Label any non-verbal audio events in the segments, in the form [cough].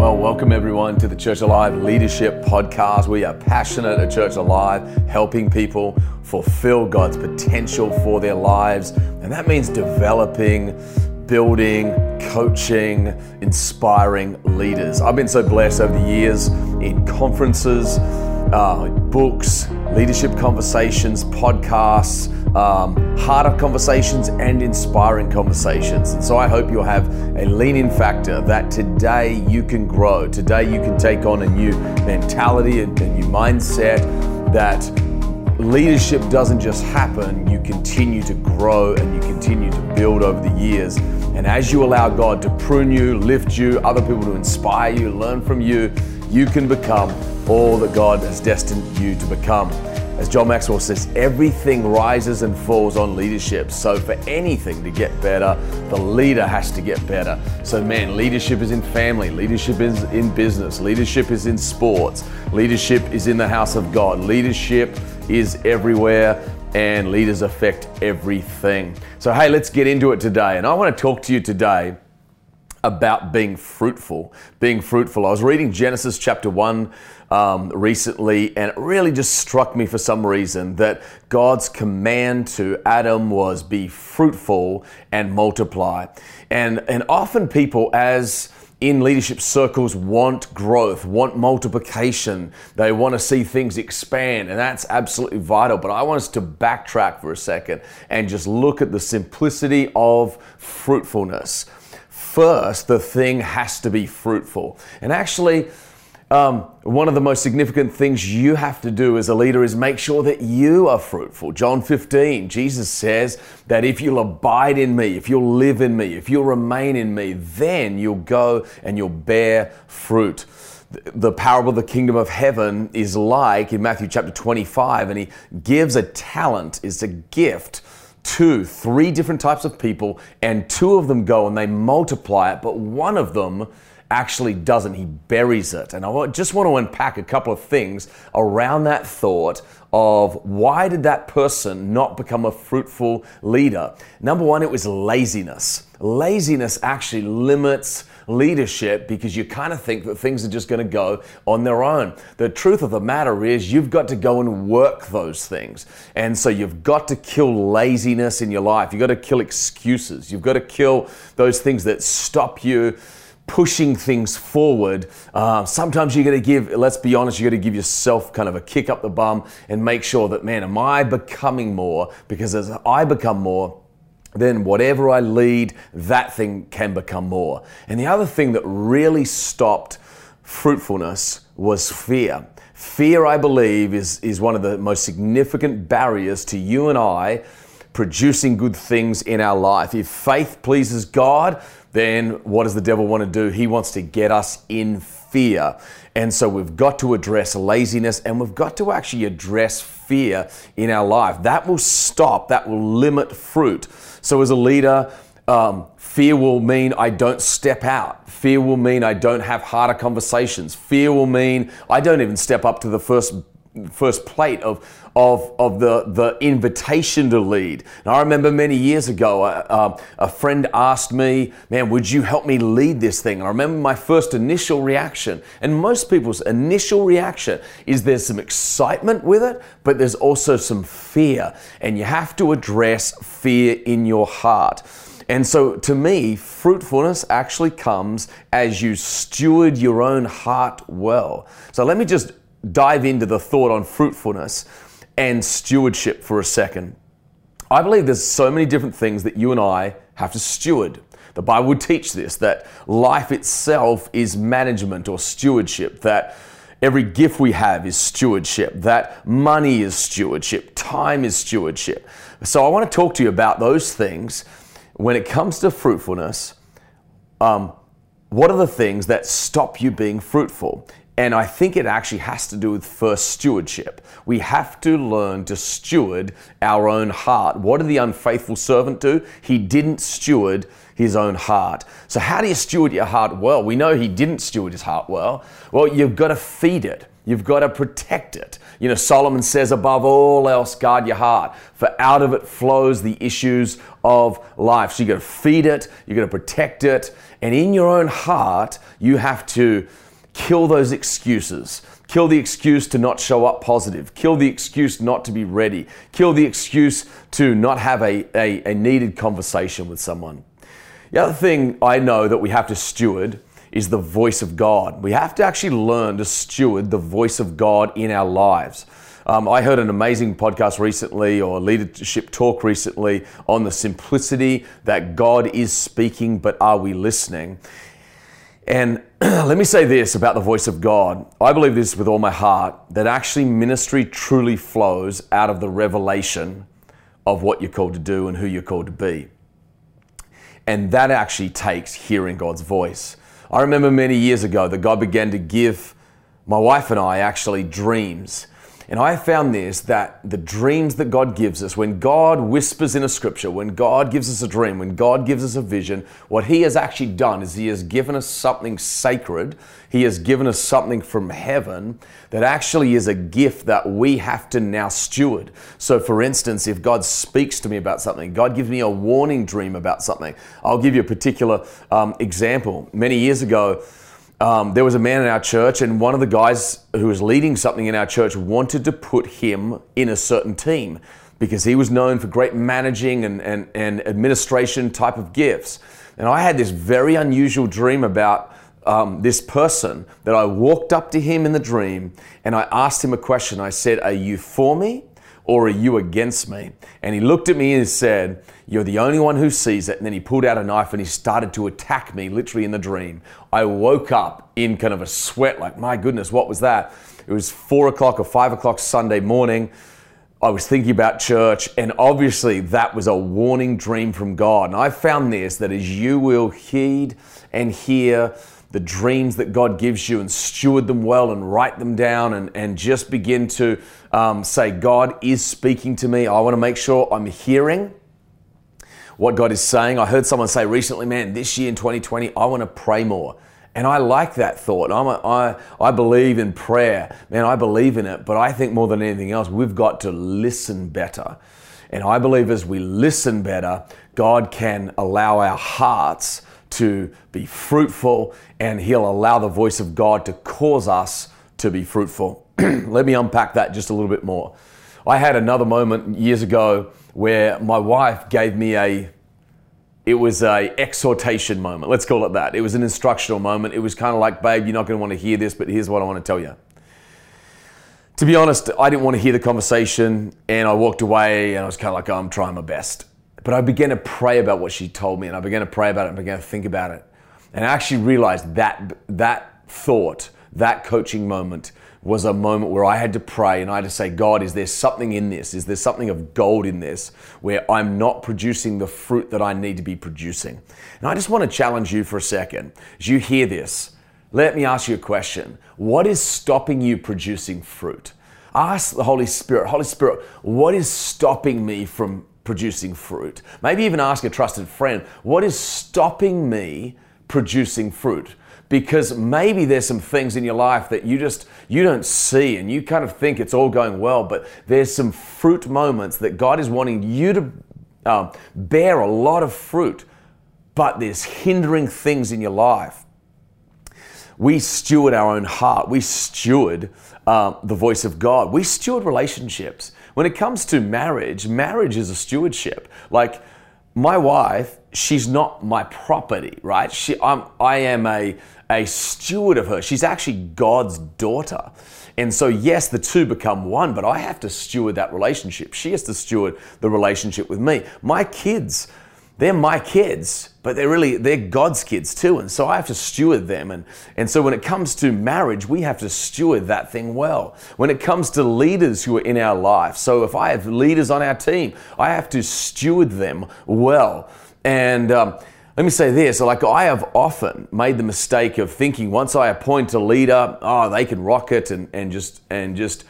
Well, welcome everyone to the Church Alive Leadership Podcast. We are passionate at Church Alive, helping people fulfill God's potential for their lives. And that means developing, building, coaching, inspiring leaders. I've been so blessed over the years in conferences, uh, books, leadership conversations, podcasts, um, harder conversations, and inspiring conversations. And so I hope you'll have a lean in factor that today you can grow. Today you can take on a new mentality, a, a new mindset that leadership doesn't just happen, you continue to grow and you continue to build over the years. And as you allow God to prune you, lift you, other people to inspire you, learn from you, you can become all that God has destined you to become. As John Maxwell says, everything rises and falls on leadership. So, for anything to get better, the leader has to get better. So, man, leadership is in family, leadership is in business, leadership is in sports, leadership is in the house of God, leadership is everywhere, and leaders affect everything. So, hey, let's get into it today. And I want to talk to you today about being fruitful. Being fruitful. I was reading Genesis chapter 1 um, recently, and it really just struck me for some reason that God's command to Adam was be fruitful and multiply. And, and often people, as in leadership circles want growth, want multiplication. They want to see things expand, and that's absolutely vital. But I want us to backtrack for a second and just look at the simplicity of fruitfulness first, the thing has to be fruitful. And actually, um, one of the most significant things you have to do as a leader is make sure that you are fruitful. John 15, Jesus says that if you'll abide in me, if you'll live in me, if you'll remain in me, then you'll go and you'll bear fruit. The parable of the kingdom of heaven is like in Matthew chapter 25, and he gives a talent, is a gift two, three different types of people, and two of them go and they multiply it, but one of them actually doesn't. He buries it. And I just want to unpack a couple of things around that thought of why did that person not become a fruitful leader? Number one, it was laziness. Laziness actually limits leadership because you kind of think that things are just going to go on their own. The truth of the matter is, you've got to go and work those things. And so you've got to kill laziness in your life. You've got to kill excuses. You've got to kill those things that stop you pushing things forward. Uh, sometimes you got to give, let's be honest, you got to give yourself kind of a kick up the bum and make sure that, man, am I becoming more? Because as I become more, then whatever I lead, that thing can become more. And the other thing that really stopped fruitfulness was fear. Fear, I believe, is, is one of the most significant barriers to you and I producing good things in our life. If faith pleases God, then what does the devil want to do? He wants to get us in fear. And so we've got to address laziness and we've got to actually address fear in our life. That will stop, that will limit fruit. So as a leader, um, fear will mean I don't step out. Fear will mean I don't have harder conversations. Fear will mean I don't even step up to the first first plate of, of, of the, the invitation to lead. And I remember many years ago, uh, a friend asked me, Man, would you help me lead this thing? And I remember my first initial reaction, and most people's initial reaction is there's some excitement with it, but there's also some fear. And you have to address fear in your heart. And so to me, fruitfulness actually comes as you steward your own heart well. So let me just dive into the thought on fruitfulness and stewardship for a second. I believe there's so many different things that you and I have to steward. The Bible would teach this that life itself is management or stewardship, that every gift we have is stewardship, that money is stewardship, time is stewardship. So I want to talk to you about those things when it comes to fruitfulness. Um, what are the things that stop you being fruitful? And I think it actually has to do with first stewardship. We have to learn to steward our own heart. What did the unfaithful servant do? He didn't steward his own heart. So, how do you steward your heart well? We know he didn't steward his heart well. Well, you've got to feed it. You've got to protect it. You know, Solomon says, above all else, guard your heart, for out of it flows the issues of life. So you've got to feed it, you've got to protect it, And in your own heart, you have to kill those excuses. Kill the excuse to not show up positive. Kill the excuse not to be ready. Kill the excuse to not have a, a, a needed conversation with someone. The other thing I know that we have to steward is the voice of God. We have to actually learn to steward the voice of God in our lives. Um, I heard an amazing podcast recently or leadership talk recently on the simplicity that God is speaking, but are we listening? And [clears throat] let me say this about the voice of God. I believe this with all my heart that actually ministry truly flows out of the revelation of what you're called to do and who you're called to be. And that actually takes hearing God's voice. I remember many years ago that God began to give my wife and I actually dreams and I found this that the dreams that God gives us, when God whispers in a scripture, when God gives us a dream, when God gives us a vision, what He has actually done is He has given us something sacred. He has given us something from heaven that actually is a gift that we have to now steward. So, for instance, if God speaks to me about something, God gives me a warning dream about something, I'll give you a particular um, example. Many years ago, um, there was a man in our church, and one of the guys who was leading something in our church wanted to put him in a certain team because he was known for great managing and, and, and administration type of gifts. And I had this very unusual dream about um, this person that I walked up to him in the dream and I asked him a question. I said, Are you for me or are you against me? And he looked at me and said, You're the only one who sees it. And then he pulled out a knife and he started to attack me, literally in the dream. I woke up in kind of a sweat, like, My goodness, what was that? It was four o'clock or five o'clock Sunday morning. I was thinking about church, and obviously that was a warning dream from God. And I found this that as you will heed and hear the dreams that God gives you and steward them well and write them down and, and just begin to um, say, God is speaking to me. I want to make sure I'm hearing what God is saying. I heard someone say recently, man, this year in 2020, I want to pray more. And I like that thought. I'm a, I, I believe in prayer. Man, I believe in it. But I think more than anything else, we've got to listen better. And I believe as we listen better, God can allow our hearts to be fruitful, and He'll allow the voice of God to cause us to be fruitful. [clears throat] Let me unpack that just a little bit more. I had another moment years ago where my wife gave me a it was a exhortation moment. Let's call it that. It was an instructional moment. It was kind of like, babe, you're not going to want to hear this, but here's what I want to tell you. To be honest, I didn't want to hear the conversation and I walked away and I was kind of like, oh, I'm trying my best. But I began to pray about what she told me and I began to pray about it and began to think about it. And I actually realized that that thought, that coaching moment was a moment where I had to pray and I had to say, God, is there something in this? Is there something of gold in this where I'm not producing the fruit that I need to be producing? And I just want to challenge you for a second. As you hear this, let me ask you a question. What is stopping you producing fruit? Ask the Holy Spirit, Holy Spirit, what is stopping me from producing fruit. Maybe even ask a trusted friend, what is stopping me producing fruit? Because maybe there's some things in your life that you just you don't see and you kind of think it's all going well, but there's some fruit moments that God is wanting you to um, bear a lot of fruit, but there's hindering things in your life. We steward our own heart. We steward uh, the voice of God. We steward relationships. When it comes to marriage, marriage is a stewardship. Like my wife, she's not my property, right? She, I'm, I am a, a steward of her. She's actually God's daughter. And so, yes, the two become one, but I have to steward that relationship. She has to steward the relationship with me. My kids, they're my kids, but they're really they're God's kids too, and so I have to steward them. And and so when it comes to marriage, we have to steward that thing well. When it comes to leaders who are in our life, so if I have leaders on our team, I have to steward them well. And um, let me say this like I have often made the mistake of thinking once I appoint a leader, oh, they can rock it and, and just and just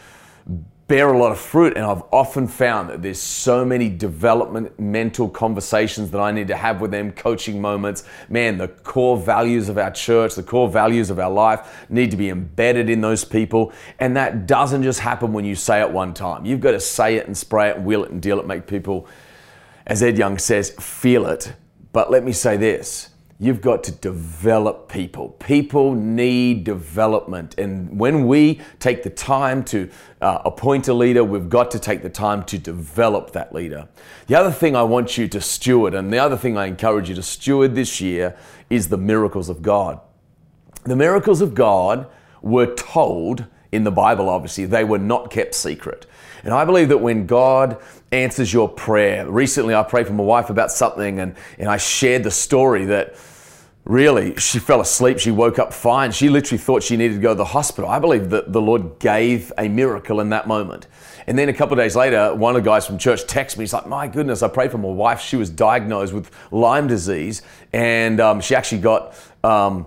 bear a lot of fruit. And I've often found that there's so many development mental conversations that I need to have with them, coaching moments. Man, the core values of our church, the core values of our life need to be embedded in those people. And that doesn't just happen when you say it one time. You've got to say it and spray it and wheel it and deal it, make people, as Ed Young says, feel it. But let me say this you've got to develop people. People need development. And when we take the time to uh, appoint a leader, we've got to take the time to develop that leader. The other thing I want you to steward, and the other thing I encourage you to steward this year, is the miracles of God. The miracles of God were told in the Bible, obviously, they were not kept secret. And I believe that when God answers your prayer, recently I prayed for my wife about something and, and I shared the story that really she fell asleep, she woke up fine. She literally thought she needed to go to the hospital. I believe that the Lord gave a miracle in that moment. And then a couple days later, one of the guys from church texts me. He's like, My goodness, I prayed for my wife. She was diagnosed with Lyme disease and um, she actually got. Um,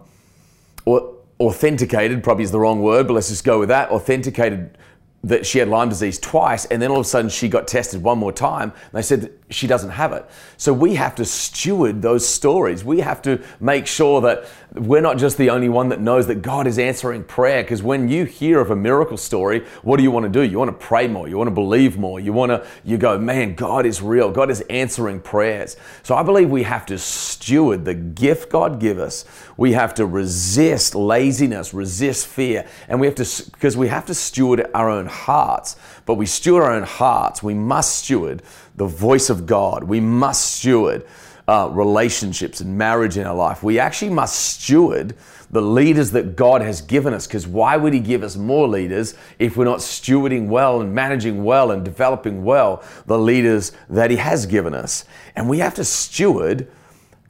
authenticated, probably is the wrong word, but let's just go with that, authenticated that she had Lyme disease twice, and then all of a sudden she got tested one more time, and they said she doesn't have it. So we have to steward those stories. We have to make sure that we're not just the only one that knows that God is answering prayer. Because when you hear of a miracle story, what do you want to do? You want to pray more. You want to believe more. You want to, you go, man, God is real. God is answering prayers. So I believe we have to steward the gift God give us. We have to resist laziness, resist fear, and we have to, because we have to steward our own hearts. But we steward our own hearts. We must steward the voice of God. We must steward uh, relationships and marriage in our life. We actually must steward the leaders that God has given us because why would He give us more leaders if we're not stewarding well and managing well and developing well the leaders that He has given us? And we have to steward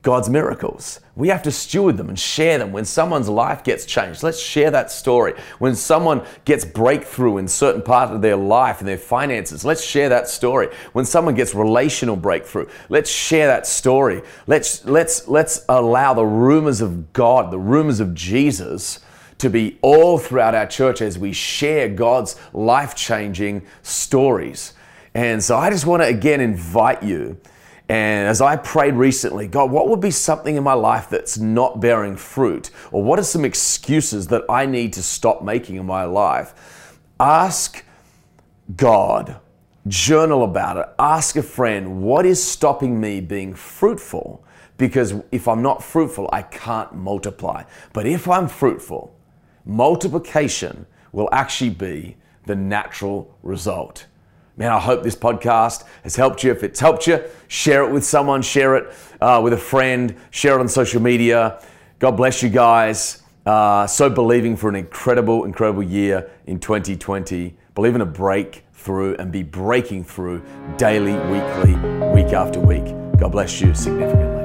God's miracles. We have to steward them and share them. When someone's life gets changed, let's share that story. When someone gets breakthrough in certain part of their life and their finances, let's share that story. When someone gets relational breakthrough, let's share that story. Let's let's let's allow the rumors of God, the rumors of Jesus to be all throughout our church as we share God's life-changing stories. And so I just want to again invite you and as I prayed recently, God, what would be something in my life that's not bearing fruit? Or what are some excuses that I need to stop making in my life? Ask God, journal about it, ask a friend, what is stopping me being fruitful? Because if I'm not fruitful, I can't multiply. But if I'm fruitful, multiplication will actually be the natural result. Man, I hope this podcast has helped you. If it's helped you, share it with someone, share it uh, with a friend, share it on social media. God bless you guys. Uh, so believing for an incredible, incredible year in 2020. Believe in a breakthrough and be breaking through daily, weekly, week after week. God bless you significantly.